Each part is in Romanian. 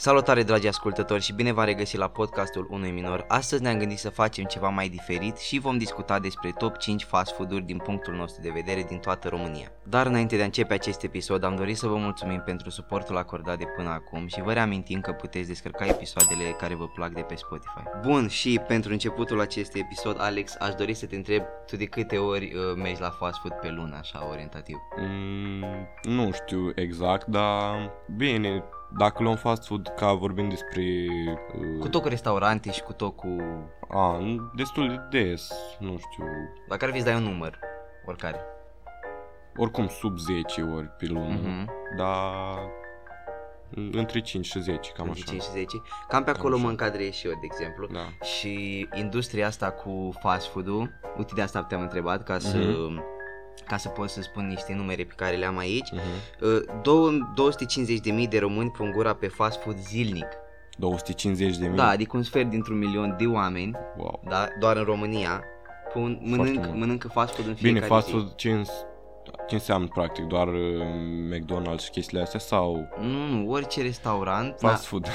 Salutare dragi ascultători și bine v-am regăsit la podcastul unui minor. Astăzi ne-am gândit să facem ceva mai diferit și vom discuta despre top 5 fast food-uri din punctul nostru de vedere din toată România. Dar înainte de a începe acest episod, am dorit să vă mulțumim pentru suportul acordat de până acum și vă reamintim că puteți descărca episoadele care vă plac de pe Spotify. Bun, și pentru începutul acestui episod, Alex, aș dori să te întreb tu de câte ori uh, mergi la fast food pe lună, așa orientativ? Mm, nu știu exact, dar bine, dacă luăm fast food ca vorbim despre... Uh, Cu tot cu restaurante și cu tot cu... a, destul de des, nu știu, Dacă ar fi să dai un număr, oricare. oricum sub 10 ori pe lună, Mhm. dar între 5 și 10, cam Între așa. 5 și 10. Cam pe acolo așa. mă încadrez și eu, de exemplu. Da. Și industria asta cu fast food-ul, uite de asta te-am întrebat ca să, Mhm. Ca să pot să spun niște numere pe care le am aici. Uh-huh. Uh, două- 250.000 de români pun gura pe fast food zilnic. 250 de mii? Da, adică un sfert dintr-un milion de oameni, Wow. da, doar în România, pun, mănânc, mult. mănâncă fast food în fiecare Bine, fast zi. food ce, îns- ce înseamnă practic? Doar uh, McDonald's și chestiile astea sau Nu, nu, orice restaurant fast food?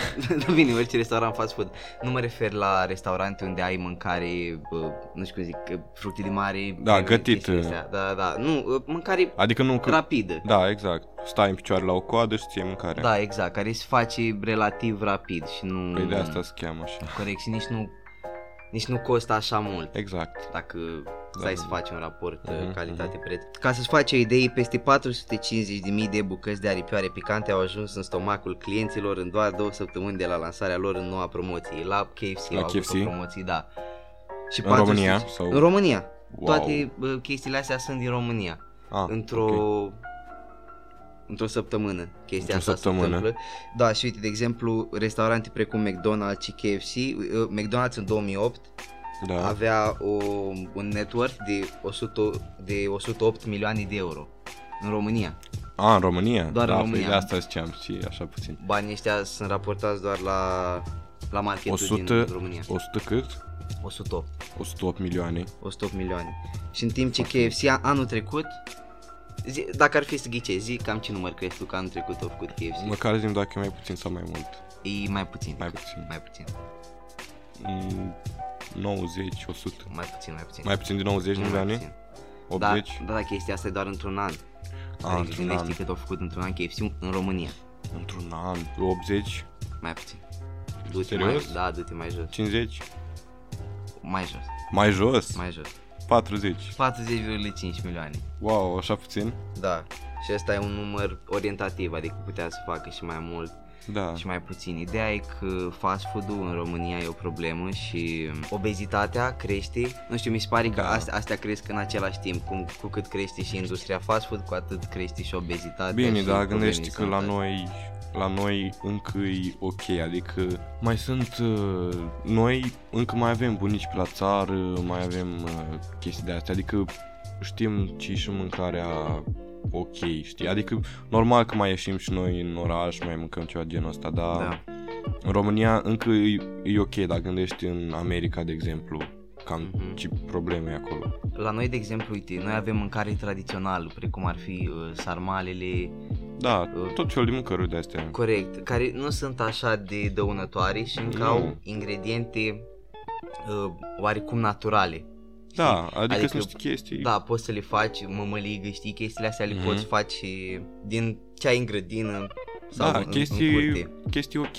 Da, bine, orice restaurant fast food. Nu mă refer la restaurante unde ai mâncare, bă, nu știu cum zic, că fructe de mare. Da, bă, gătit. chestiile astea. Da, da, nu, mâncare Adică nu că... rapidă. Da, exact. Stai în picioare la o coadă și ți iei mâncarea. Da, exact, care se face relativ rapid și nu... Păi de asta se cheamă așa. Corect, și nici nu, nici nu costă așa mult. Exact. Dacă stai Da. să faci un raport Mhm, uh, calitate-preț. Ca să-ți faci o idee, peste 450.000 de bucăți de aripioare picante au ajuns în stomacul clienților în doar două săptămâni de la lansarea lor în noua promoție. La KFC La au avut KFC? o promoție, da. Și În România? 400 Sau... În România. Wow. Toate bă, chestiile astea sunt din România. Ah, într-o ok. într-o săptămână chestia Într-o asta săptămână. se întâmplă. Da, și uite, de exemplu, restaurante precum McDonald's și KFC, uh, McDonald's în 2008 Da. avea o, un net worth de 100, de 108 milioane de euro în România. A, în România? Doar da, în păi România. de asta ziceam și așa puțin. Banii ăștia sunt raportați doar la, la marketul 100, din România. 100 cât? 108. 108 milioane. 108 milioane. Și în timp ce KFC a- anul trecut, zi, dacă ar fi să ghicezi, zi cam ce număr crezi tu că anul trecut au făcut KFC? Măcar zim dacă e mai puțin sau mai mult. E mai puțin. Mai puțin. Mai puțin. Mm, 90, 100. Mai puțin, mai puțin. Mai puțin de 90 Mai milioane? puțin. Da, 80? da, da, chestia asta e doar într-un an. A, adică într-un gândește an. cât au făcut într-un an KFC în România. Într-un an. 80? Mai puțin. Du-te Serios? mai, da, du-te mai jos. 50? Mai jos. Mai jos? Mai jos. 40. 40,5 milioane. Wow, așa puțin? Da. Și ăsta e un număr orientativ, adică putea să facă și mai mult Da. și mai puțin. Ideea e că fast food-ul în România e o problemă și obezitatea crește. Nu știu, mi se pare că Da. astea, astea cresc în același timp. Cum, cu cât crește și industria fast food, cu atât crește și obezitatea. Bine, și dar probleme gândești că la sănătate. noi la noi încă e ok, adică mai sunt uh, noi încă mai avem bunici pe la țară, mai avem uh, chestii de astea, adică știm ce și mâncarea ok, știi? Adică normal că mai ieșim și noi în oraș, mai mâncăm ceva genul ăsta, dar Da. în România încă e, e ok, dacă gândești în America, de exemplu, cam Mhm. ce probleme e acolo. La noi, de exemplu, uite, noi avem mâncare tradițională, precum ar fi uh, sarmalele, Da, Uh, tot felul de mâncăruri de astea. corect, care nu sunt așa de dăunătoare și încă Nu. au ingrediente uh, oarecum naturale. Da, adică, Adică- sunt niște chestii. Da, poți să le faci mămăligă, știi, chestiile astea le Mhm. poți face din ce ai în grădină sau da în, în chestii, curte. chestii ok,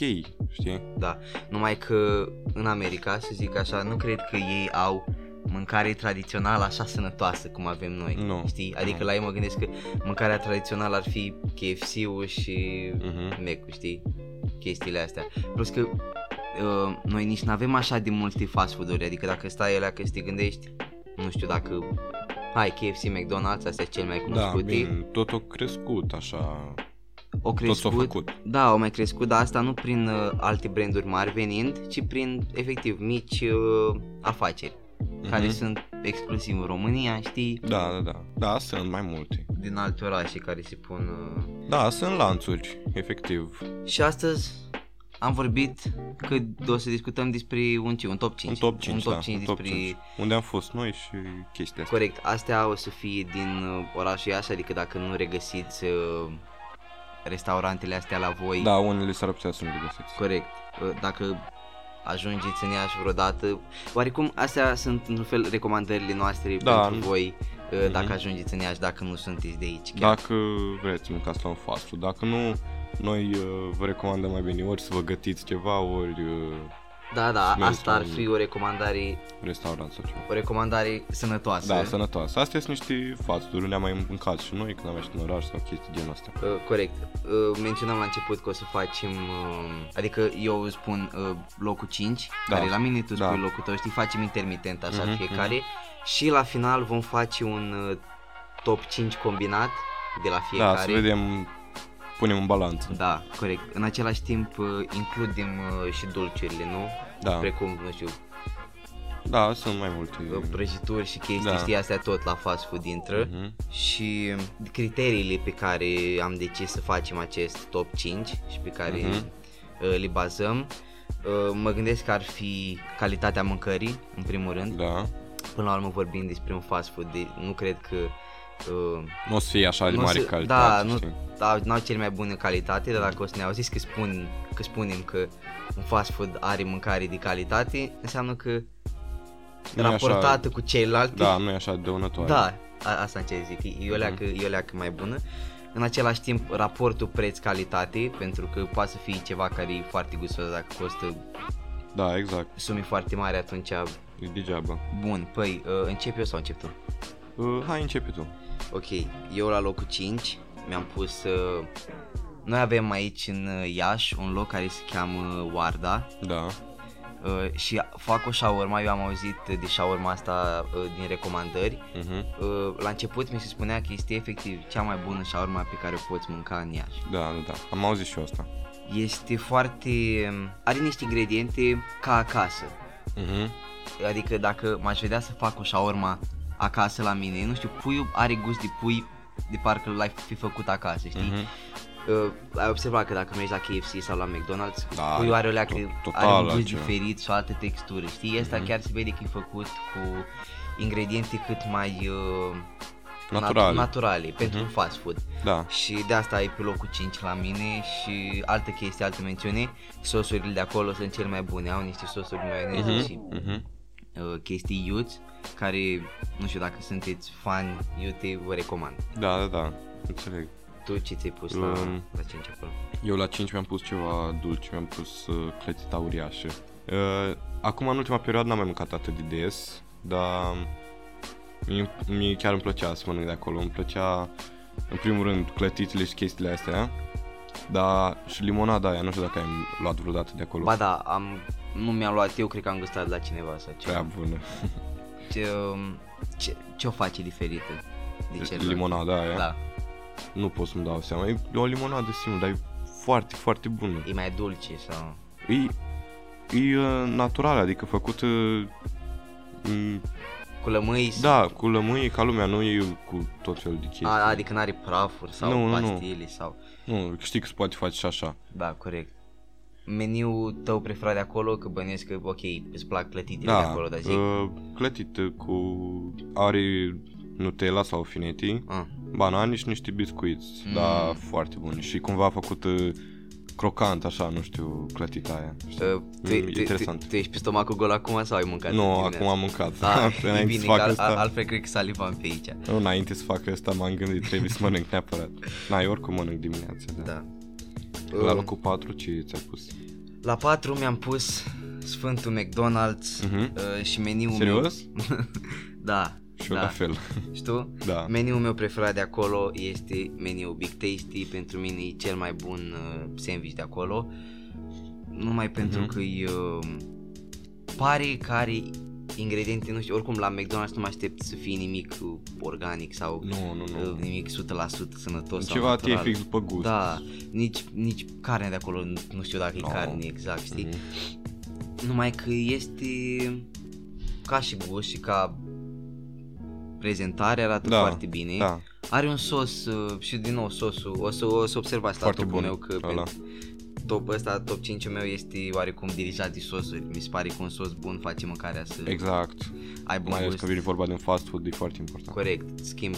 știi? Da, numai că în America, să zic așa, nu cred că ei au mâncare tradițională așa sănătoasă cum avem noi, Nu, știi? Adică nu. la ei mă gândesc că mâncarea tradițională ar fi KFC-ul și Mhm. Mac-ul, știi? Chestiile astea. Plus că uh, noi nici nu avem așa de multe fast food-uri, adică dacă stai alea că să te gândești, nu știu dacă Hai, KFC, McDonald's, astea sunt cele mai Da, cunoscute. bine, tot o crescut așa, o tot s-a crescut, făcut. da, au mai crescut, dar asta nu prin uh, alte branduri mari venind, ci prin efectiv mici uh, afaceri care Mhm. sunt exclusiv în România, știi, Da, da, da. Da, sunt mai multe. din alte orașe care se pun. Uh... Da, sunt lanțuri, efectiv. Și astăzi am vorbit că o să discutăm despre un ce, un top 5. Un top 5, un top da, 5 un top despre 5. Unde am fost noi și chestia asta. Corect, astea o să fie din uh, orașul Iași, adică dacă nu regăsiți uh, restaurantele astea la voi. Da, unele s-ar putea să nu le găsiți. Corect. Uh, Dacă ajungeți în Iași vreodată, oarecum astea sunt în fel recomandările noastre Da, pentru nu- voi uh, dacă Mhm. ajungeți în Iași, dacă nu sunteți de aici. Chiar. Dacă vreți, mâncați la un fast food. Dacă nu, noi uh, vă recomandăm mai bine ori să vă gătiți ceva, ori uh, Da, da, Mergi asta ar la un- fi o recomandare, restaurant sau ceva. o recomandare sănătoasă. Da, sănătoasă. Astea sunt niște fast food-uri, le-am mai mâncat și noi când am ieșit în oraș sau chestii genul ăsta. Uh, corect. Uh, menționam la început că o să facem, uh, adică eu spun uh, locul 5, Da. care la mine tu Da. spui locul tău, știi, facem intermitent așa Mhm, fiecare și la final vom face un uh, top 5 combinat de la fiecare. Da, să vedem, punem în balanță. Da, corect. În același timp uh, includem uh, și dulciurile, nu? Da, Precum, nu știu, da, sunt mai multe. uh, prăjituri și chestii, Da. știi, astea tot la fast food intră. Mhm. Și criteriile pe care am decis să facem acest top 5 și pe care Mhm. uh, le bazăm, uh, mă gândesc că ar fi calitatea mâncării, în primul rând. Da. Până la urmă vorbim despre un fast food, de, nu cred că uh, Nu o să fie așa de Nu mare se- calitate, da, nu- știi? da, n-au cele mai bune calitate, dar dacă o să ne auziți că, spun, că spunem că un fast food are mâncare de calitate, înseamnă că Nu e așa- raportată cu ceilalți, Da, nu e așa dăunătoare. da, a, asta ce zic, e o leacă, Mhm. e o leacă mai bună. În același timp, raportul preț-calitate, pentru că poate să fie ceva care e foarte gustos, dacă costă Da, exact. sume foarte mari, atunci, E degeaba. bun, păi, uh, încep eu sau încep tu? Uh, hai, începe tu. Ok, eu la locul 5 mi-am pus... Uh, noi avem aici în uh, Iași un loc care se cheamă Warda Da. uh, și fac o shawarma, eu am auzit de shawarma asta uh, din recomandări. Mhm. Uh, la început mi se spunea că este efectiv cea mai bună shawarma pe care o poți mânca în Iași. Da, da, da. Am auzit și eu asta. Este foarte... are niște ingrediente ca acasă. Mhm. Adică dacă m-aș vedea să fac o shawarma acasă la mine, nu știu, puiul are gust de pui de parcă l-ai fi făcut acasă, știi? Mhm. Uh, ai observat că dacă mergi la KFC sau la McDonald's, Da, puiul are o leacă, to- total are un gust altceva. diferit și o altă textură, știi? Asta Mhm. chiar se vede că e făcut cu ingrediente cât mai uh, Naturale. nat- naturale pentru Mhm. un fast food. Da. Și de asta e pe locul 5 la mine și altă chestie, altă mențiune, sosurile de acolo sunt cele mai bune, au niște sosuri de maioneză Mhm. și Mhm. uh, chestii iuți, care, nu știu dacă sunteți fani iute, vă recomand. Da, da, da. Înțeleg. Tu ce ți-ai pus la, Um, la 5 acolo? Eu la 5 mi-am pus ceva dulce, mi-am pus uh, clătita uriașă. Uh, acum, în ultima perioadă, n-am mai mâncat atât de des, dar mie, mie chiar îmi plăcea să mănânc de acolo. Îmi plăcea, în primul rând, clătitele și chestiile astea, dar și limonada aia, nu știu dacă ai luat vreodată de acolo. Ba da, am, nu mi-am luat eu, cred că am gustat la cineva sau Prea ceva. bună. Ce, um, ce, ce o face diferită de celălalt? Limonada aia, Da, nu pot să-mi dau seama. E o limonadă simplă, dar e foarte, foarte bună. e mai dulce sau... E, e uh, natural, adică făcut uh, m, Cu lămâi? Da, cu lămâie ca lumea, nu e cu tot felul de chestii. A, adică n-are prafuri sau Nu, nu, nu. pastile sau... Nu, știi că se poate face și așa. Da, corect. Meniul tău preferat de acolo, că bănuiesc că, ok, îți plac clătitele de Da, acolo, dar zic... uh, clătit cu... are Nutella sau Finetti, Ah, banane și niște biscuiți, Mm. da, foarte buni. Și cumva făcut uh, crocant, așa, nu știu, clătita aia. știi? uh, tu, Mm, tu, tu, interesant. tu, ești pe stomacul gol acum sau ai mâncat nu, dimineața? acum am mâncat. Da, e Înainte bine, să că fac al, asta, al, altfel cred că salivam pe aici. nu, înainte să fac asta m-am gândit, trebuie să mănânc neapărat. Na, eu oricum mănânc dimineața, da. Da. La Uh, locul 4 ce ți-ai pus? La 4 mi-am pus Sfântul McDonald's Mhm. uh, și meniul Serios? meu... da, Și eu da. la fel. Știu? Da. Meniul meu preferat de acolo este meniul Big Tasty, pentru mine e cel mai bun uh, sandwich de acolo. Numai pentru Mhm. că e, uh, pare că are ingrediente, nu știu, oricum la McDonald's nu mă aștept să fie nimic uh, organic sau Nu, nu, nu. uh, nimic 100% sănătos sau Ceva tie natural. fix după gust. Da, nici, nici carnea de acolo, nu- nu știu dacă No. e carne exact, știi? Mhm. Numai că este ca și gust și ca prezentare arată Da, foarte bine. Da, Are un sos uh, și din nou sosul, o să, o să observați la Foarte topul bun meu că ăla. pentru, top ăsta, top 5 meu este oarecum dirijat de sosuri. Mi se pare că un sos bun face mâncarea să Exact. aibă Mai un ales gust. când vine vorba de un fast food, e foarte important. Corect, îți schimb,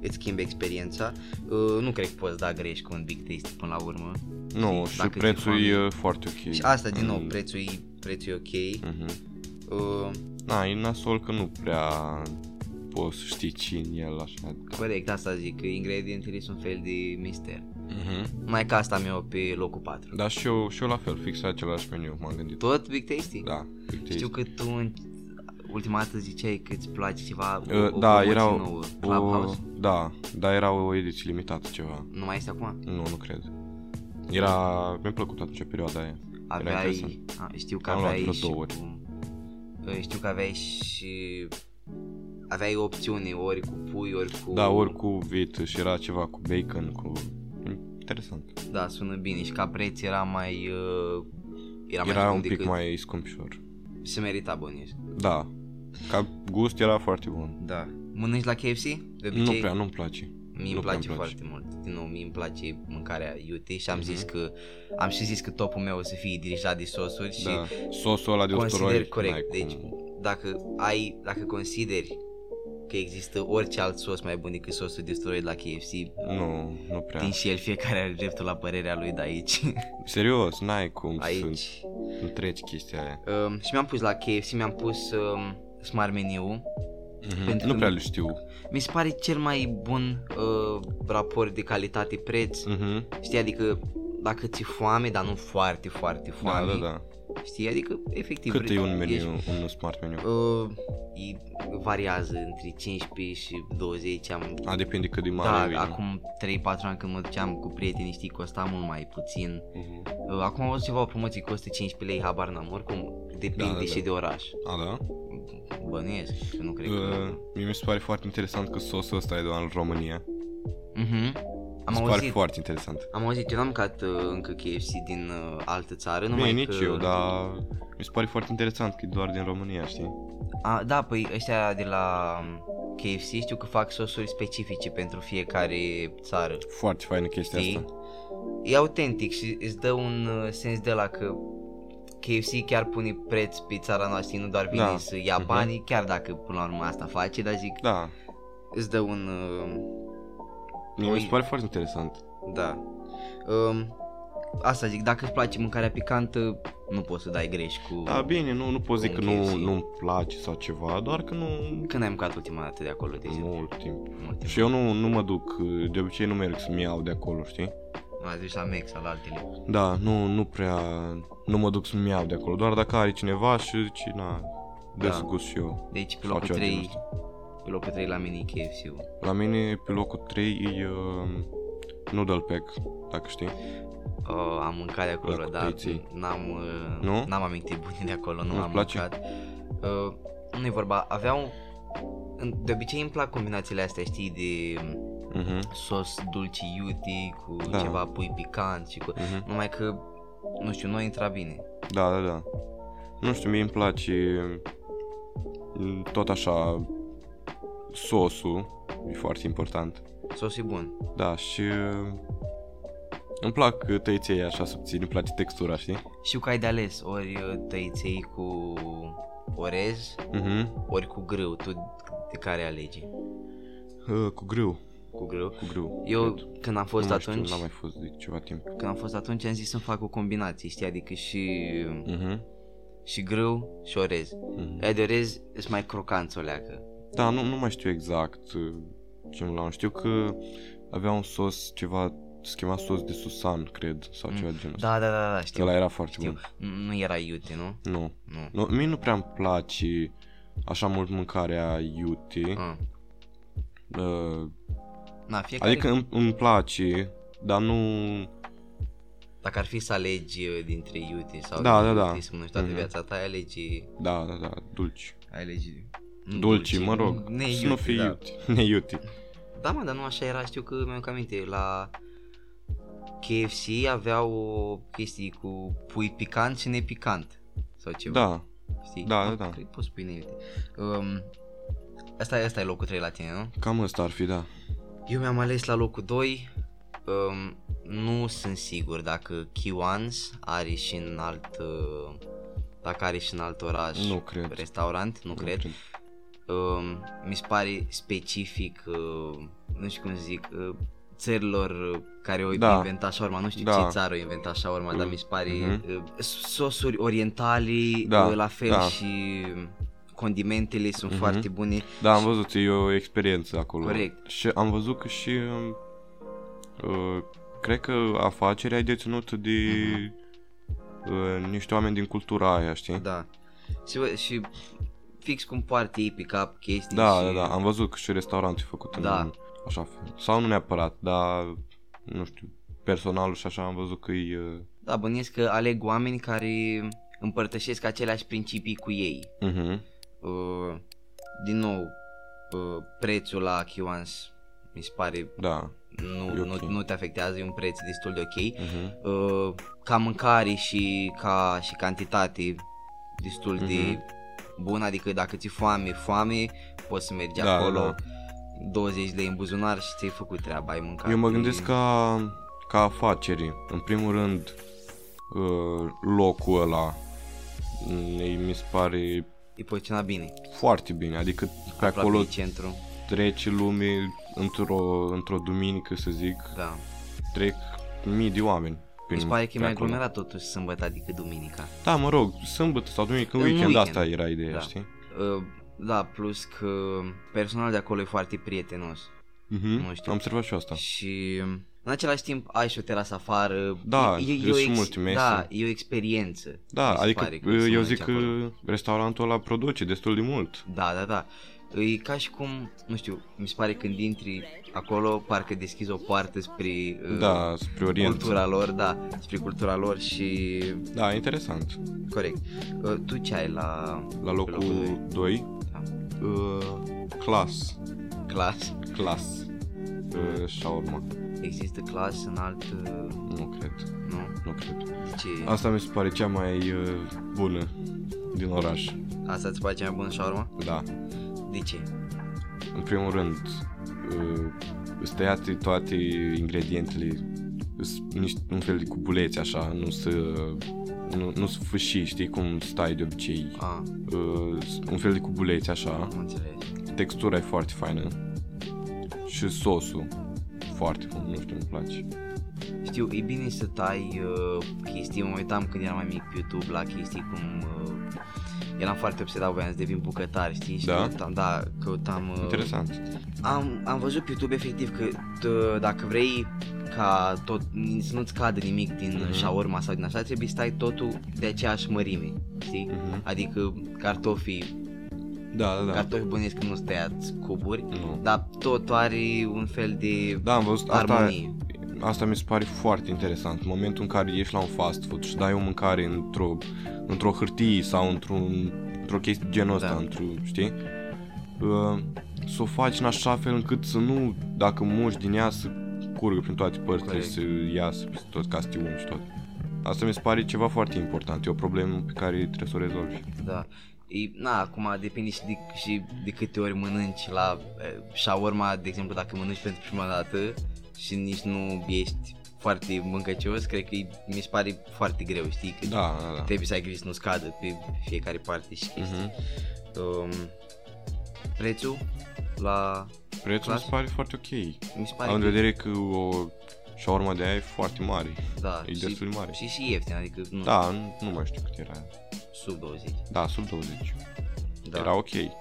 îți schimb experiența. Uh, nu cred că poți da greș cu un Big Tasty până la urmă. Nu, Și și dacă ți-e prețul e foame- uh, foarte ok. Și asta, din nou, Mm. prețul e, prețul e ok. Mhm. Uh, Na, e nasol că nu prea poți să știi ce în el așa. corect, asta zic, că ingredientele sunt un fel de mister. Mhm. Mai ca asta meu pe locul 4. Dar și eu, și eu la fel, fix la același meniu m-am gândit. Tot Big Tasty? Da, uite, Știu că tu în ultima dată ziceai că îți place ceva, o, Uh, o da, promoție era o, nouă, o, Clubhouse. da, da, era o ediție limitată ceva. Nu mai este acum? Nu, nu cred. Era, mi-a plăcut atunci perioada aia. Aveai, interesant. a, știu că Am luat aveai vreo și două ori. cu, uh, știu că aveai și aveai opțiuni ori cu pui, ori cu... Da, ori cu vită și era ceva cu bacon, cu... Interesant. Da, sună bine și ca preț era mai... Uh, era, mai Era scump un pic decât... mai scumpișor. Se merita bănuiesc. Da. Ca gust era foarte bun. Da. Mănânci la KFC? De Nu obicei? prea, nu-mi place. Mie îmi Nu place, prea-mi place. foarte mult. Din nou, mie îmi place mâncarea iute și am Mhm. zis că am și zis că topul meu o să fie dirijat de sosuri și Da. Sosul ăla de consider usturoi. corect. n-ai Deci, cum. dacă ai, dacă consideri că există orice alt sos mai bun decât sosul de usturoi de la KFC, Nu, nu prea. din și el fiecare are dreptul la părerea lui de aici. Serios, n-ai cum să aici. întreci chestia aia. Um, și mi-am pus la KFC, mi-am pus um, Smart Menu. Mhm. Pentru Nu că- prea le știu. Mi se pare cel mai bun uh, raport de calitate-preț. Mhm. Știi, adică dacă ți-e foame, dar nu foarte, foarte Da, foame. da, da. Știi, adică efectiv Cât e un ești- meniu, un smart meniu? Uh, e, variază între 15 și 20 am A, depinde cât de da, mare vine. acum 3-4 ani când mă duceam cu prietenii, știi, costa mult mai puțin. Mhm. Uh, acum am văzut ceva o promoție costă 15 lei, habar n-am, oricum depinde Da, da, și da. de oraș. A, da? Bănuiesc, că nu cred că... Uh, mie mi se pare foarte interesant că sosul ăsta e doar în România. Mhm. Am mi se pare auzit, foarte interesant. am auzit, eu n-am mâncat uh, încă KFC din uh, altă țară, Nu numai e nici că... eu, dar mi se pare foarte interesant că e doar din România, știi? A, da, păi ăștia de la um, KFC știu că fac sosuri specifice pentru fiecare țară. Foarte faină chestia Știi? asta. E autentic și îți dă un uh, sens de la că KFC chiar pune preț pe țara noastră, nu doar vine Da. să ia Mhm. banii, chiar dacă până la urmă asta face, dar zic, Da, îți dă un... Uh, mie mi se Ui. pare foarte interesant. da. Um, asta zic, dacă îți place mâncarea picantă, nu poți să dai greș cu... Da, bine, nu, nu pot zic Un că nu, KFC. nu-mi place sau ceva, doar că nu... Când ai mâncat ultima dată de acolo, de exemplu? Mult timp. Mult timp. Și eu nu, nu mă duc, de obicei nu merg să-mi iau de acolo, știi? M-a zis la Mex, la altele. Da, nu, nu prea, nu mă duc să-mi iau de acolo, doar dacă are cineva și zice, na, Da. da. gust și eu. Deci pe Sau locul ceva genul 3, ăsta. Pe locul 3 la mine e KFC-ul. La mine, pe locul 3 e uh, Noodle Pack, dacă știi. Uh, am mâncat de acolo, Locul dar trei ții. n-am, uh, Nu? n-am amintiri bune de acolo, nu Nu-ți am place? mâncat. Uh, nu e vorba, aveau, în- de obicei îmi plac combinațiile astea, știi, de Mhm, sos dulce iute cu Da. ceva pui picant și cu... mhm. Numai că, nu știu, nu intra bine. Da, da, da. Nu știu, mie îmi place mm, tot așa sosul, e foarte important. Sos e bun. Da, și uh, îmi plac tăiței așa subțiri, îmi place textura, știi? Știu că ai de ales, ori uh, tăiței cu orez, Mhm. ori cu grâu. Tu de care alegi? Uh, cu grâu, Cu grâu? cu grâu. Eu, cred. când am fost nu mai știu, atunci, n-am mai fost de ceva timp. când am fost atunci, am zis să-mi fac o combinație, știi, adică și, Mhm. și grâu și orez. mhm. Aia de orez sunt mai crocanți o leacă. Da, nu, nu mai știu exact uh, ce îmi luam. Știu că avea un sos, ceva, se chema sos de susan, cred, sau ceva de genul ăsta. Da, da, da, da, știu. Ăla era foarte știu. bun. Nu- Nu era iute, nu? Nu. Nu. nu. Mie nu prea îmi place așa mult mâncarea iute. Ah. Uh, Na, fiecare, adică îmi, îmi place, dar nu... dacă ar fi să alegi uh, dintre iute sau Da, din da, da. iute să mănânci toată Mhm. viața ta, ai alegi... Da, da, da, dulci. Ai alegi... nu Dulci, mă rog. Ne să nu fie da. iute. Ne iute. Da, mă, dar nu așa era, știu că mi-am aminte, la KFC aveau o chestie cu pui picant și nepicant sau ceva. Da, Știi? da, Ah, da, da. Cred că poți spui neute. Um, asta, asta e locul 3 la tine, nu? cam ăsta ar fi, da. Eu mi-am ales la locul 2 Um, nu sunt sigur dacă Kiwans are și în alt uh, dacă are și în alt oraș Nu cred. restaurant, nu, Nu cred. Um, mi se pare specific, uh, nu știu cum să zic, uh, țărilor uh, care au Da. inventat shawarma, nu știu Da. ce țară au inventat shawarma, dar Mm. mi se pare Mhm. uh, sosuri orientale, Da, uh, la fel da. și condimentele sunt Mhm. foarte bune. Da, am văzut, e o experiență acolo. Corect. Și am văzut că și... um, Uh, cred că afacerea e deținută de uh, niște oameni din cultura aia, știi? Da. Și, bă, și fix cum poartă ei pick up chestii Da, și... da, da, am văzut că și restaurantul e făcut Da. în așa fel. Sau nu neapărat, dar, nu știu, personalul și așa am văzut că e... uh, Da, bănuiesc că aleg oameni care împărtășesc aceleași principii cu ei. Uh-huh. Uh, din nou, uh, prețul la Kiwans mi se pare Da. nu, E ok. nu, nu te afectează, e un preț destul de ok. Uh-huh. Uh, ca mâncare și ca și cantitate destul de Mhm. Bun, adică dacă ți foame, foame, poți să mergi Da, acolo, da. 20 de lei în buzunar și ți-ai făcut treaba, ai mâncat. Eu mă E- gândesc ca, ca afaceri. În primul rând, uh, locul ăla mm, mi se pare E poziționat bine. foarte bine. Adică pe Aproape acolo de centru. trece lume într-o, într-o duminică, să zic, Da. trec mii de oameni. Mi prin- se pare că e pe mai acolo. aglomerat totuși sâmbătă, adică duminica. Da, mă rog, sâmbătă sau duminică, în În weekend, weekend. asta era ideea, Da. știi? Uh, da, plus că personalul de acolo e foarte prietenos. Mhm, Nu știu. Am observat și asta. Și în același timp ai și o terasă afară. Da, e, e, sunt o și multe mese. Da, e o experiență. Da, mi se adică pare, eu când se zic mănânce că acolo. restaurantul ăla produce destul de mult. Da, da, da. E ca și cum, nu știu, mi se pare când intri acolo, parcă deschizi o poartă spre uh, Da, spre Orient. cultura lor, da, spre cultura lor și Da, interesant. corect. Uh, tu ce ai la La pe locul doi? 2, Da. uh, clas. Clas? Clas. Uh, shawarma. Există clas în alt, uh, Nu cred. nu? Nu cred. Ce? Asta mi se pare cea mai uh, bună din oraș. Asta îți place mai bun shawarma? Da. De ce? În primul rând, uh, îți tăiate toate ingredientele, îs niște, un fel de cubuleți așa, nu să nu, nu să fâși, știi cum stai de obicei. A, Uh, un fel de cubuleți așa, am înțeles. textura e foarte faină și sosul foarte bun, nu știu, îmi place. Știu, e bine să tai uh, chestii, mă uitam când eram mai mic pe YouTube la chestii cum... Uh, eram foarte obsedat, voiam să devin bucătar, știi? Și Da? Căutam, da, căutam... Uh, Interesant. Am, am văzut pe YouTube efectiv că t- dacă vrei ca tot, să nu-ți cadă nimic din Mhm. uh-huh. shawarma sau din așa, trebuie să tai totul de aceeași mărime, știi? Mhm. Adică cartofii, Da, da, da. da. cartofii bănesc că nu stăiați cuburi, Nu. dar tot are un fel de Da, am văzut, asta, armonie. asta mi se pare foarte interesant. În momentul în care ieși la un fast food și dai o mâncare într-o, într-o hârtie sau într-un, într-o chestie de genul ăsta, Da. într-o, știi? Uh, să o faci în așa fel încât să nu, dacă muși din ea, să curgă prin toate părțile, Corect. să iasă peste tot castiul și tot. Asta mi se pare ceva foarte important, e o problemă pe care trebuie să o rezolvi. Da. E, na, acum depinde și de, și de câte ori mănânci la e, shawarma, de exemplu, dacă mănânci pentru prima dată și nici nu ești foarte mâncăcios, cred că e, mi se pare foarte greu, știi? Că Da, da, da. trebuie să ai grijă să nu scadă pe fiecare parte și chestii. Mhm. Um, prețul la... Prețul mi Clas? se pare foarte ok. Mi se pare Am în că- vedere că o shawarma de aia e foarte mare. da, e și, destul de mare. Și, și ieftin, adică nu, Da, nu, nu mai știu cât era. sub 20. Da, sub 20. Da. Era ok. E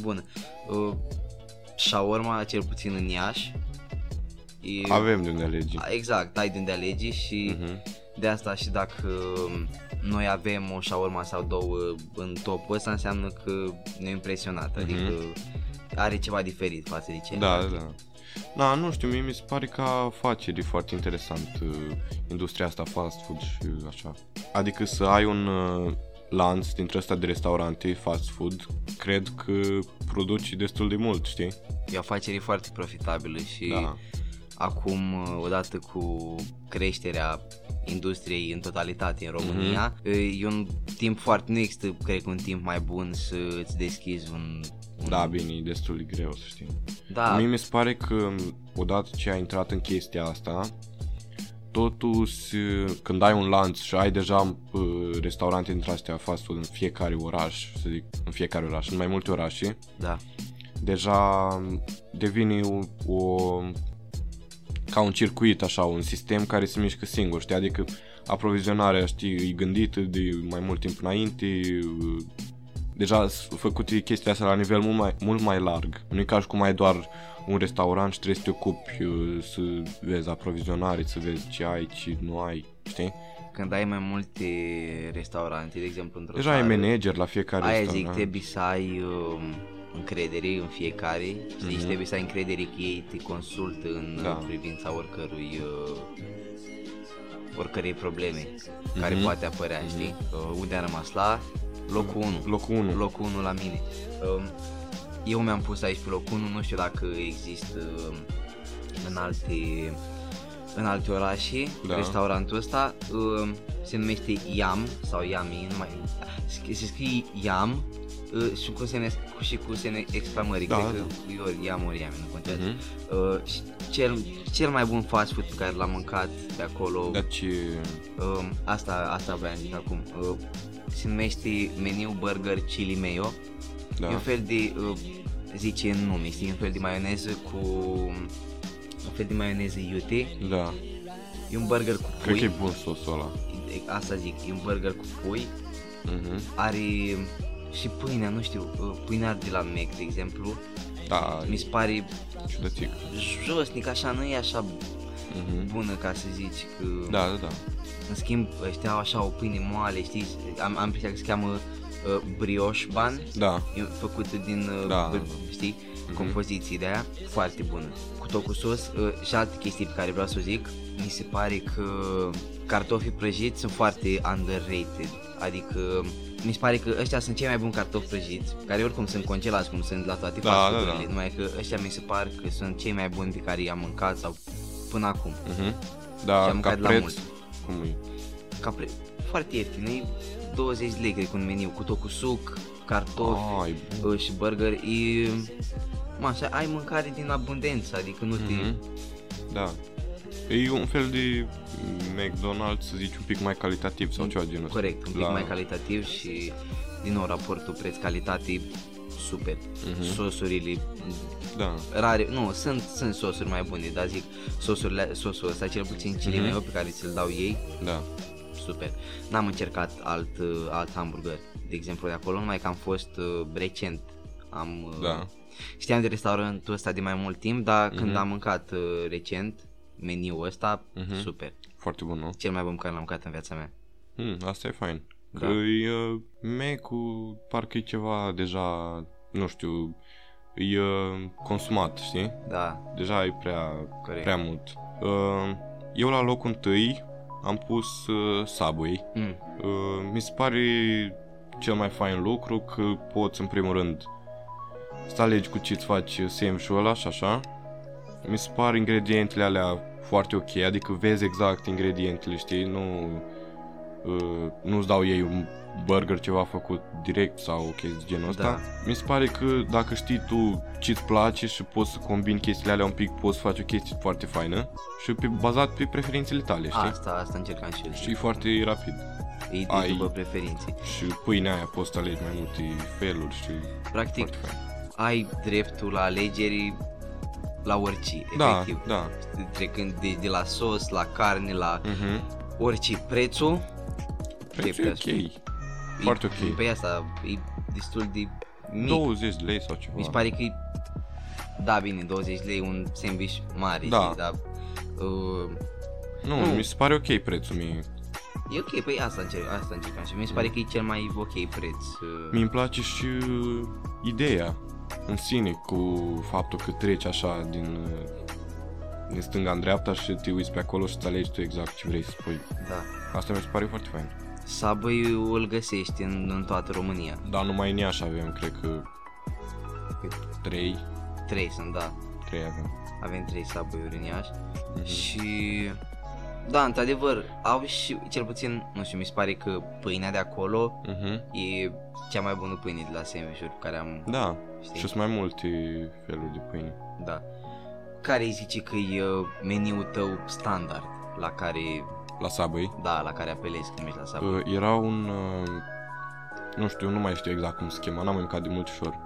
bună. Uh, shawarma, cel puțin în Iași, e... Avem de unde alege. Exact, ai de unde alegi și Mhm. de asta și dacă noi avem o shawarma sau două în topul ăsta înseamnă că ne-a impresionat, Mhm. adică are ceva diferit față de ce Da, da, da. Da, nu știu, mie mi se pare că afaceri e foarte interesant uh, industria asta fast food și așa. Adică să ai un uh, lanț dintre ăsta de restaurante fast food, cred că produci destul de mult, știi? E o afacere foarte profitabilă și Da. Acum, odată cu creșterea industriei în totalitate în România, Mhm. e un timp foarte, nu există, cred că un timp mai bun să îți deschizi un... un Da, bine, e destul de greu, să știi. Da. Mie mi se pare că odată ce ai intrat în chestia asta, totuși când ai un lanț și ai deja uh, restaurante dintre astea fast food în fiecare oraș, să zic, în fiecare oraș, în mai multe orașe, Da. deja devine o, o ca un circuit așa, un sistem care se mișcă singur, știi? Adică aprovizionarea, știi, e gândită de mai mult timp înainte, deja sunt făcute chestia asta la nivel mult mai, mult mai larg. Nu e ca și cum ai doar un restaurant și trebuie să te ocupi uh, să vezi aprovizionare, să vezi ce ai, ce nu ai, știi? Când ai mai multe restaurante, de exemplu, într-o Deja ai țară, manager la fiecare Aia restaurant. zic, trebuie să ai um, încredere în fiecare, știi, și trebuie să ai încredere că ei te consultă în Mhm. Da. privința oricărui uh, oricărei probleme care Mhm. poate apărea, știi? Uh, unde am rămas la locul 1. Locul 1. Locul 1 la mine. Um, eu mi-am pus aici pe locul 1, nu știu dacă există um, în alte în alte orașe, Da. restaurantul ăsta um, se numește Yam sau Yami, nu mai se se scrie Yam uh, și cu semne și cu semne exclamării, Da, cred da. că e ori Yam ori Yami, nu contează. Mhm. Uh, și cel, cel mai bun fast food pe care l-am mâncat de acolo Dar ce... Um, asta, asta vreau să zic acum. Uh, se numește meniu burger chili mayo. Da. E un fel de, uh, zice în nume, știi, un fel de maioneză cu un fel de maioneză iute. Da. E un burger cu Cred pui. că e bun sosul ăla. E- Asta zic, e un burger cu pui. Mhm. Are și pâinea, nu știu, uh, pâinea de la Mac, de exemplu. Da, Mi se pare ciudățic. josnic, așa, nu e așa Mhm. bună ca să zici că... Da, da, da. În schimb, ăștia au așa o pâine moale, știți? Am, am impresia că se cheamă uh, brioche bun, Da. e făcută din, uh, Da, br- da, da. știi, Mhm. compoziții de aia, foarte bună. Cu tot cu sos uh, și alte chestii pe care vreau să o zic, mi se pare că cartofii prăjiți sunt foarte underrated, adică mi se pare că ăștia sunt cei mai buni cartofi prăjiți, care oricum sunt congelați, cum sunt la toate Da, fast da, food-urile, da. numai că ăștia mi se par că sunt cei mai buni pe care i-am mâncat sau până acum. Mhm. Și Da, am ca mâncat la preț, mult. cum e? ca pre- foarte ieftin, e 20 lei cred că un meniu cu tot cu suc, cartofi Ai, bun. uh, și burger, e mă, așa, ai mâncare din abundență, adică nu te... Mhm. Da. E un fel de McDonald's, să zici, un pic mai calitativ sau ceva genul ăsta. Corect, un pic La- mai calitativ și din nou raportul preț-calitate super. Mhm. Sosurile Da. rare, nu, sunt, sunt sosuri mai bune, dar zic sosurile, sosul ăsta cel puțin chili Mhm. mayo pe care ți-l dau ei, Da. super. N-am încercat alt, uh, alt hamburger, de exemplu de acolo, numai că am fost uh, recent, am... uh, Da. Știam de restaurantul ăsta de mai mult timp, dar când Mhm. am mâncat uh, recent meniul ăsta, Mhm. super. Foarte bun, nu? Cel mai bun pe care l-am mâncat în viața mea. Hmm, asta e fain. Că Da. e uh, Mac-ul parcă e ceva deja, nu știu, e uh, consumat, știi? Da, Deja e prea, Corect. prea mult. Uh, eu la locul întâi am pus uh, Subway. mm, Uh, mi se pare cel mai fain lucru că poți în primul rând să alegi cu ce îți faci sandwich-ul ăla și așa. Mi se par ingredientele alea foarte ok, adică vezi exact ingredientele, știi, nu uh, nu-ți dau ei un burger ceva făcut direct sau o chestie de genul ăsta. Da. Mi se pare că dacă știi tu ce-ți place și poți să combini chestiile alea un pic, poți să faci o chestie foarte faină și pe, bazat pe preferințele tale, știi? asta, asta încercam și eu. Și e foarte rapid. E ai- de după preferințe. Și pâinea aia poți să alegi mai multe feluri și Practic, foarte fain. ai dreptul la alegeri la orice, Da, efectiv. da. Trecând de, de la sos, la carne, la Mhm. orice. Prețul, Prețul e Dreptul ok. Foarte e, ok. Pe asta e destul de mic. 20 de lei sau ceva. Mi se pare că e, da, bine, 20 lei un sandwich mare, Da. știi, dar uh, Nu, Nu. mi se pare ok prețul mie. e ok, păi asta, încerc, asta încercam și mi se pare că e cel mai ok preț. Uh, mi îmi place și uh, ideea în sine cu faptul că treci așa din, uh, din stânga în dreapta și te uiți pe acolo și îți alegi tu exact ce vrei să spui. da. Asta mi se pare foarte fain. Subway îl găsești în, în toată România. Dar numai în Iași avem, cred că 3, Trei sunt, da. 3 avem. Avem trei Subway-uri în Iași Mhm. și Da, într-adevăr, au și, cel puțin, nu știu, mi se pare că pâinea de acolo Mhm. e cea mai bună pâine de la sandwich-uri pe care am, Da, știi? și sunt mai multe feluri de pâine. Da. Care îi zice că e uh, meniul tău standard la care, La Subway. da, la care apelezi când mergi la Subway? Uh, era un... Uh, nu știu, nu mai știu exact cum se chema, n-am mai mâncat de mult și ori.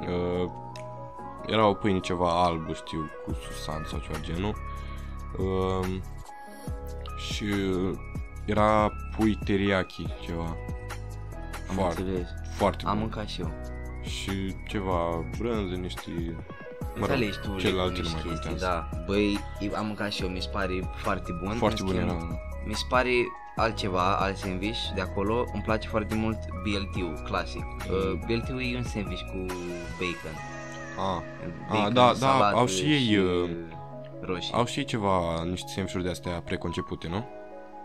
Uh, era o pâine ceva albă, știu, cu susan sau ceva genul. Uh, și era pui teriyaki, ceva. am Foarte, înțeles. foarte Am bun. mâncat și eu. Și ceva brânză, niște... Mă rog, Înțelegi tu celelalte niște nu mai chestii, contează. da. Băi, eu am mâncat și eu, mi se pare foarte bun. Foarte În bun schimb, era. Mi se pare altceva, alt sandwich de acolo. Îmi place foarte mult BLT-ul, clasic. Uh, BLT-ul e un sandwich cu bacon. Ah, Bacon, da, da, salată au și ei, uh, roșii. au și ei ceva, niște sandwich de astea preconcepute, nu?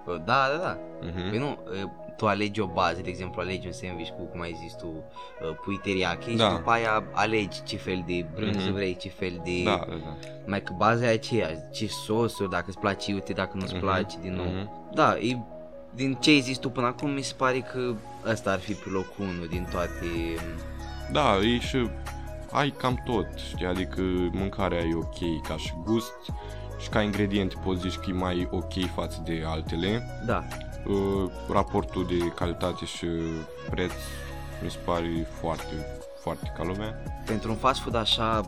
Uh, Da, da, da. Mhm. Păi nu, uh, tu alegi o bază, de exemplu, alegi un sandwich cu, cum ai zis tu, uh, pui teriyaki Da. și după aia alegi ce fel de brânză Mhm. vrei, ce fel de... Da, da, da. Mai că baza e aceeași, ce sosuri, dacă îți place iute, dacă nu-ți Mhm, place, din nou. mhm. Da, e, din ce ai zis tu până acum, mi se pare că ăsta ar fi pe locul 1 din toate... Da, e și ai cam tot, știi, adică mâncarea e ok ca și gust și ca ingrediente poți zici că e mai ok față de altele. Da, Uh, raportul de calitate și preț mi se pare foarte, foarte ca lumea. pentru un fast food așa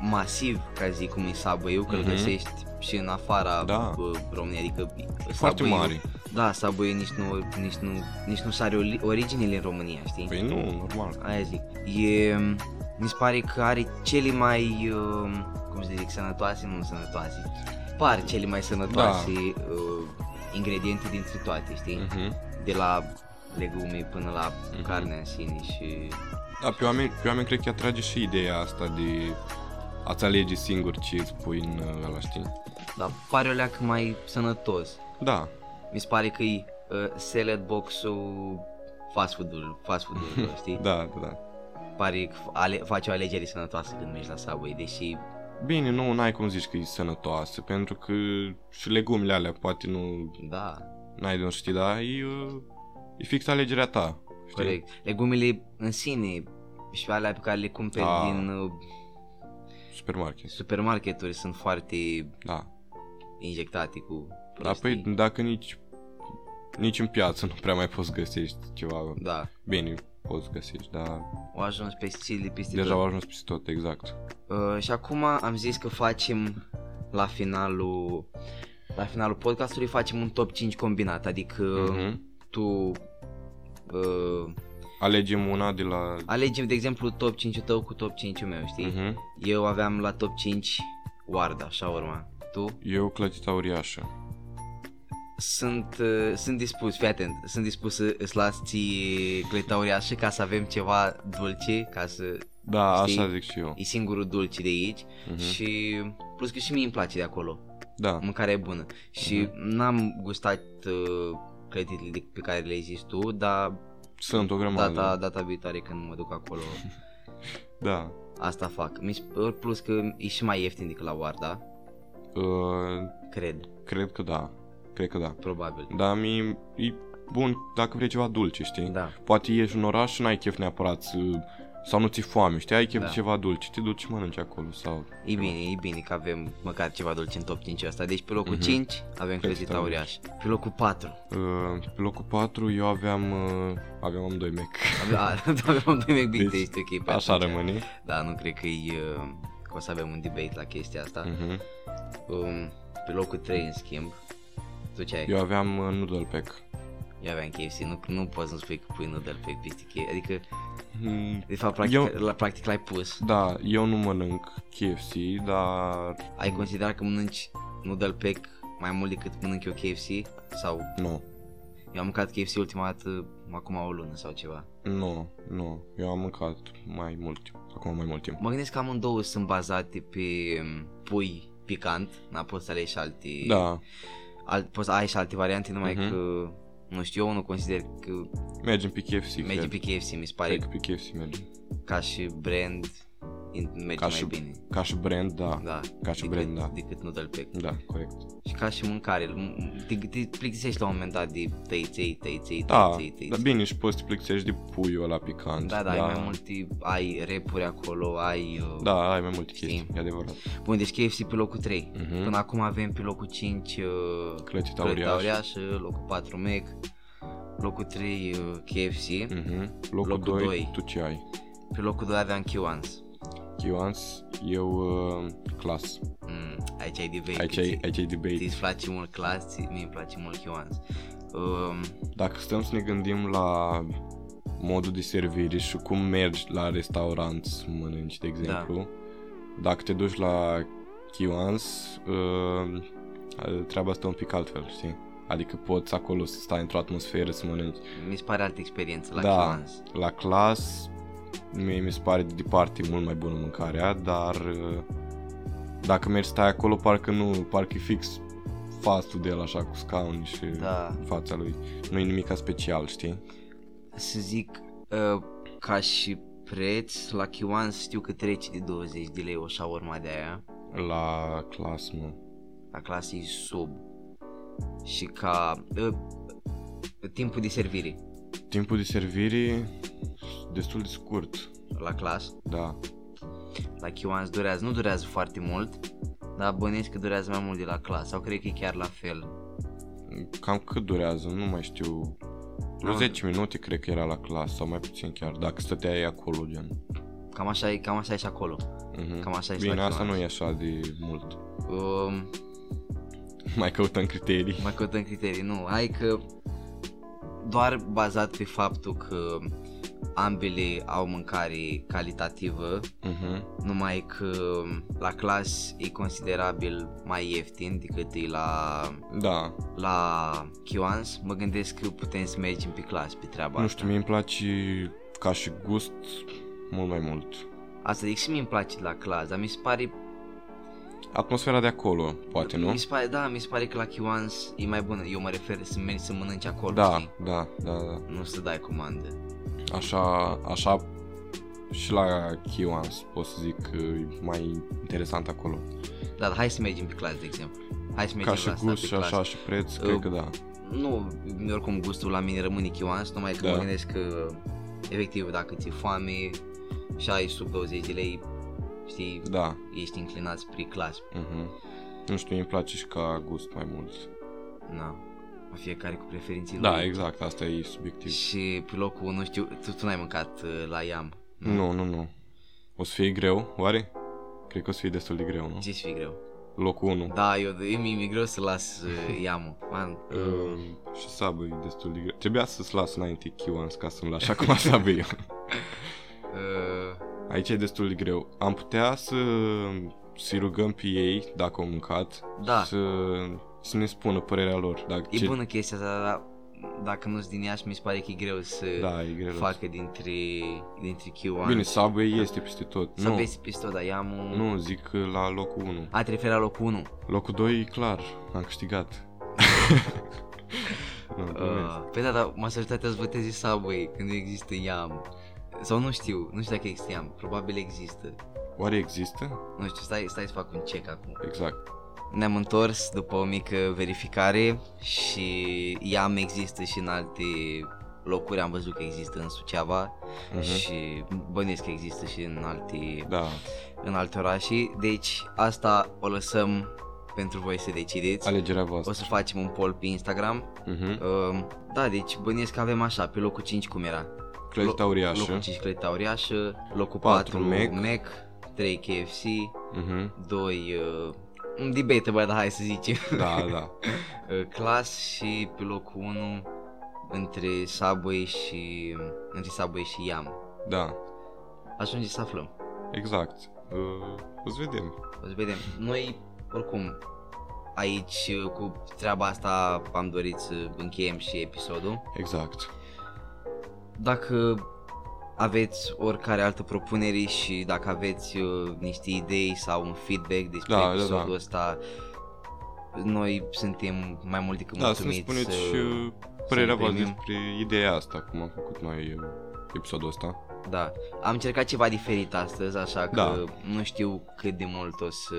masiv, ca zic cum e Subway-ul, că îl Mhm. găsești și în afara Da. bă, României, adică Foarte Subway-ul- mare. Da, Subway nici nu, nici nu, nici nu are ori- originile în România, știi? Păi nu, normal. Aia zic. E, mi se pare că are cele mai, uh, cum să zic, sănătoase, nu sănătoase, par cele mai sănătoase uh, ingrediente dintre toate, știi? Mhm. De la legume până la Mhm. carnea în sine și... Da, pe oameni, pe oameni cred că atrage și ideea asta de a-ți alege singur ce îți pui în uh, ăla, știi? Dar pare o leacă mai sănătos. Da, Mi se pare că e uh, salad box-ul fast food-ul, fast food-ul, știi? da, da, da. Pare că ale, face o alegere sănătoasă când mergi la Subway, deși Bine, nu, n-ai cum zici că e sănătoasă, pentru că și legumele alea poate nu da, n-ai de unde știi, dar e, uh, e fix alegerea ta, știi? corect. Legumele în sine și alea pe care le cumperi Da. din uh, Supermarket, supermarketuri sunt foarte da. injectate cu Dar prostii. păi dacă nici, nici în piață nu prea mai poți găsești ceva, Da, bine poți găsești, dar au ajuns pe Sicily peste deja tot. au ajuns peste tot, exact. Uh, și acum am zis că facem la finalul la finalul podcastului facem un top 5 combinat, adică Mhm. tu uh, Alegem una de la... alegem de exemplu top 5 tău cu top 5 meu, știi? Mhm. Eu aveam la top 5 Warda, așa urma. Tu? Eu clătita uriașă. Sunt, uh, sunt dispus, fii atent, sunt dispus să îți las ție cleta uriașă ca să avem ceva dulce, ca să... Da, Știi? așa zic și eu. E singurul dulce de aici Mhm. și plus că și mie îmi place de acolo, Da. mâncarea e bună. Și n-am gustat uh, clătitele de- pe care le-ai zis tu, dar Sunt o grămadă. data, data viitoare când mă duc acolo, Da. asta fac. Mi se- plus că e și mai ieftin decât la Warda, Uh, cred, cred că da. Cred că da. probabil. Dar mi e bun dacă vrei ceva dulce, știi? Da. Poate ieși în oraș și n-ai chef neapărat să... sau nu ți foame, știi? Ai chef Da. de ceva dulce, te duci și mănânci acolo sau... E bine, e bine că avem măcar ceva dulce în top 5 ăsta. Deci pe locul Mhm. 5 avem Clătita clătita uriaș. Pe locul 4 Uh, pe locul 4 eu aveam... Uh, aveam amândoi Mac. avem, a, avem doi McBeat, Deci, este ok pe Așa atunci. rămâne. Da, nu cred că e, uh, că o să avem un debate la chestia asta. Mhm. Um, pe locul 3 în schimb, tu ce ai? Eu aveam uh, noodle pack. Eu aveam KFC, nu, nu poți să spui că pui noodle pe peste KFC, adică Mm, de fapt practic, Eu- la, practic l-ai pus. Da, eu nu mănânc KFC, dar Ai considerat că mănânci noodle pack mai mult decât mănânc eu KFC? Sau nu. eu am mâncat KFC ultima dată acum o lună sau ceva. Nu, nu. Eu am mâncat mai mult timp. Acum mai mult timp. Mă gândesc că amândouă sunt bazate pe um, pui picant, na, poți să alegi și alte, Da, alt, poți să ai și alte variante, numai Mhm. că, nu știu, eu nu consider că mergem pe KFC. merge cred. pe KFC, mi se pare Cred că pe KFC mergem. ca și brand merge Ca mai și- bine. Ca și brand, da. Da, Ca și decât, brand, da. decât Noodle Pack. Da, corect. Și ca și mâncare, m- te, te plictisești la un moment dat de tăiței, tăiței, Da, tăiței, tăiței. dar bine și poți să te plictisești de puiul ăla picant. Da, da, ai mai multe, ai repuri acolo, ai... uh, Da, ai mai multe Știi. chestii, e adevărat. Bun, deci KFC pe locul 3. Mhm. Până acum avem pe locul 5 uh, Clătita Clătita uriașă. Uriașă, locul 4 Mac, locul 3 uh, KFC, Mhm. Locul, Locul 2, doi. tu ce ai? pe locul 2 aveam Kiwans. Kiwans, eu uh, clas. Mm, aici ai debate. Aici ai, aici ai debate. Ți-ți place mult clas, ți- mie îmi place mult Kiwans. Um, Dacă stăm să ne gândim la modul de servire și cum mergi la restaurant să mănânci, de exemplu, Da. dacă te duci la Kiwans, uh, treaba stă un pic altfel, știi? Adică poți acolo să stai într-o atmosferă să mănânci. mi se pare altă experiență la da, Kiwans. la clas, mie mi se pare de departe mult mai bună mâncarea, dar uh, dacă mergi să stai acolo, parcă nu, parcă e fix fast food de el așa cu scaun și Da. fața lui. Nu e nimic special, știi? Să zic, uh, ca și preț, la Kiwans știu că trece de 20 de lei o șaurma de aia. La clas, nu. La clasă e sub. Și ca uh, timpul de servire Timpul de servire destul de scurt, la clasă, da. la Kiwans durează, nu durează foarte mult, dar bănesc că durează mai mult de la clasă, sau cred că e chiar la fel. Cam cât durează, nu mai știu. Vreo Nu. 10 minute cred că era la clasă sau mai puțin chiar, dacă stăteai acolo, gen. Cam așa e, cam așa e și acolo. Mhm. Cam așa e și Bine, la asta Kiwans. nu e așa de mult. Um, Mai căutăm criterii. mai căutăm criterii, nu, hai că doar bazat pe faptul că ambele au mâncare calitativă, Mhm. numai că la clas e considerabil mai ieftin decât e la, Da, la Kiwans, mă gândesc că putem să mergem pe clas pe treaba nu asta. știu, mie îmi place ca și gust mult mai mult. Asta zic și mie îmi place de la clas, dar mi se pare, Atmosfera de acolo, poate, nu? mi se pare, da, mi se pare că la Kiwans e mai bună, eu mă refer să mergi să mănânci acolo, Da, știi? da, da, da. Nu să dai comandă. Așa, așa și la Kiwans pot să zic că e mai interesant acolo. Da, dar hai să mergem pe clas, de exemplu. Hai să mergem Ca și la asta gust pe și clas. așa și preț, Uh, cred că da. Nu, oricum gustul la mine rămâne Kiwans, numai că Da. mă gândesc că efectiv dacă ți-e foame și ai sub 20 de lei, știi, Da. ești înclinat spre clas. Mhm. Nu știu, îmi place și ca gust mai mult. Na, fiecare cu preferințele Da, lui. exact, asta e subiectiv. Și pe locul, nu știu, tu, tu n-ai mâncat uh, la Iam. Nu, nu, nu. O să fie greu, oare? Cred că o să fie destul de greu, nu? Ce fi greu? Locul 1. Da, eu, e, mi e greu să las uh, Iamul. Man, uh, Uh, și Subway e destul de greu. Trebuia să-ți las înainte Kiwans ca să-mi lași acum Subway. uh, Aici e destul de greu. Am putea să să rugăm pe ei, dacă au mâncat, Da. să, să ne spună părerea lor. Dacă e bună chestia asta, dar dacă nu-ți din Iași, mi se pare că e greu să Da, e greu. facă dintre, dintre Q1. Bine, Subway este peste tot. Să nu, vezi pistol, dar Iamul... nu, zic că la locul 1. A, te referi la locul 1. Locul 2 e clar, am câștigat. nu, glumesc. Uh, păi da, dar majoritatea îți votezi Subway când nu există Iam. Sau nu știu, nu știu dacă există Iam, probabil există. Oare există? Nu știu, stai, stai să fac un check acum. Exact. Ne-am întors după o mică verificare și Iam există și în alte locuri, am văzut că există în Suceava Mhm. și bănuiesc că există și în alte, Da, în alte orașe. Deci asta o lăsăm pentru voi să decideți. alegerea O voastră. să facem un poll pe Instagram. Mhm. Uh, da, deci bănuiesc că avem așa, pe locul 5 cum era? Clădita uriașă. Locul 5 clădita uriașă, locul Patru, 4 Mac. Mac, Mac 3 KFC, Mhm. 2 uh, un debate, bă, dar hai să zicem. Da, da. Uh, Class și pe locul 1 între Subway și între Subway și Yam. Da, Ajunge să aflăm. exact. Uh, o să vedem. O să vedem. Noi, oricum, aici uh, cu treaba asta am dorit să încheiem și episodul. Exact. Dacă aveți oricare altă propunere și dacă aveți uh, niște idei sau un feedback despre Da, da, episodul da. ăsta, noi suntem mai mult decât Da, să ne mulțumiți spuneți să... și uh, părerea să voastră primim. despre ideea asta, cum am făcut noi uh, episodul ăsta. Da, am încercat ceva diferit astăzi, așa că Da. nu știu cât de mult o să...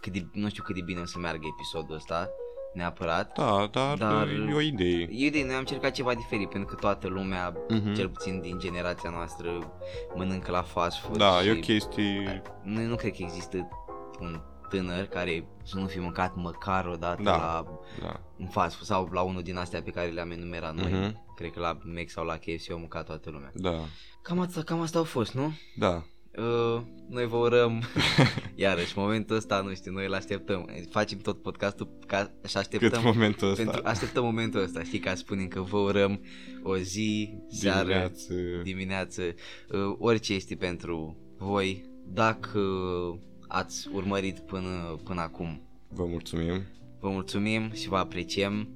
Cât de, nu știu cât de bine o să meargă episodul ăsta, neapărat. Da, dar, Dar- e o idee. Eu de noi am încercat ceva diferit, pentru că toată lumea, Mhm. cel puțin din generația noastră, mănâncă la fast food Da, și e o chestie... nu, nu cred că există un tânăr care să nu fi mâncat măcar o dată Da. la Da. un fast food sau la unul din astea pe care le-am enumerat noi. Mhm. Cred că la Mac sau la KFC au mâncat toată lumea. Da. Cam asta, cam asta au fost, nu? Da. Uh, noi vă urăm iarăși momentul ăsta, nu știu, noi îl așteptăm. Facem tot podcastul ca și așteptăm Cât momentul ăsta. pentru, așteptăm momentul ăsta, știi, ca spunem că vă urăm o zi, seară, Dimineață. dimineață, uh, orice este pentru voi. Dacă ați urmărit până, până acum, Vă mulțumim. vă mulțumim și vă apreciem.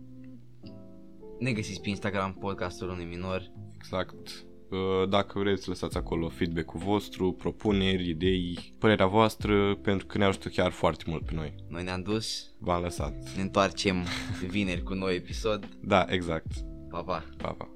Ne găsiți pe Instagram, podcastul unui minor. Exact. Uh, Dacă vreți, lăsați acolo feedback-ul vostru, propuneri, idei, părerea voastră, pentru că ne ajută chiar foarte mult pe noi. Noi ne-am dus, V-am lăsat. ne întoarcem vineri cu un nou episod. Da, exact. Pa, pa! Pa, pa.